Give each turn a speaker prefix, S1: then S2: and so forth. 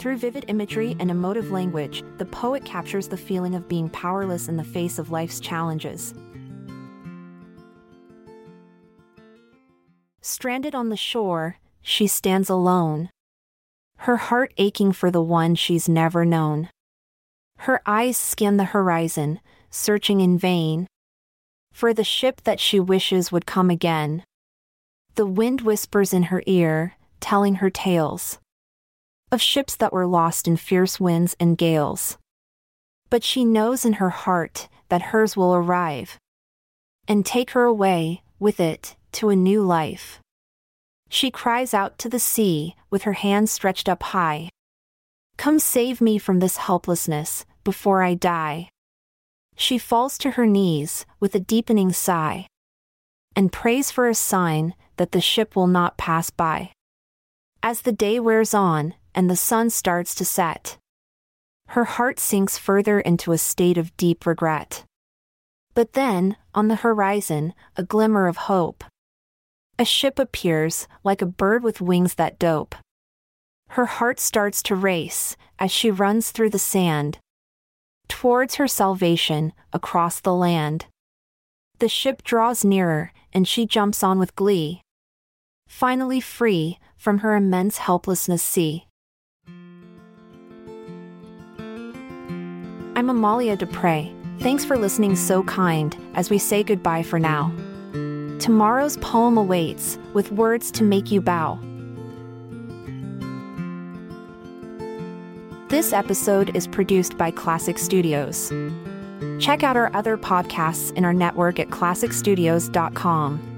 S1: Through vivid imagery and emotive language, the poet captures the feeling of being powerless in the face of life's challenges. Stranded on the shore, she stands alone, her heart aching for the one she's never known. Her eyes scan the horizon, searching in vain for the ship that she wishes would come again. The wind whispers in her ear, telling her tales of ships that were lost in fierce winds and gales. But she knows in her heart that hers will arrive and take her away, with it, to a new life. She cries out to the sea, with her hands stretched up high. Come save me from this helplessness, before I die. She falls to her knees, with a deepening sigh, and prays for a sign that the ship will not pass by. As the day wears on, and the sun starts to set. Her heart sinks further into a state of deep regret. But then, on the horizon, a glimmer of hope. A ship appears, like a bird with wings that dope. Her heart starts to race as she runs through the sand. Towards her salvation, across the land. The ship draws nearer, and she jumps on with glee. Finally free from her immense helplessness sea. I'm Amalia Dupre. Thanks for listening so kind as we say goodbye for now. Tomorrow's poem awaits with words to make you bow. This episode is produced by Klassic Studios. Check out our other podcasts in our network at klassicstudios.com.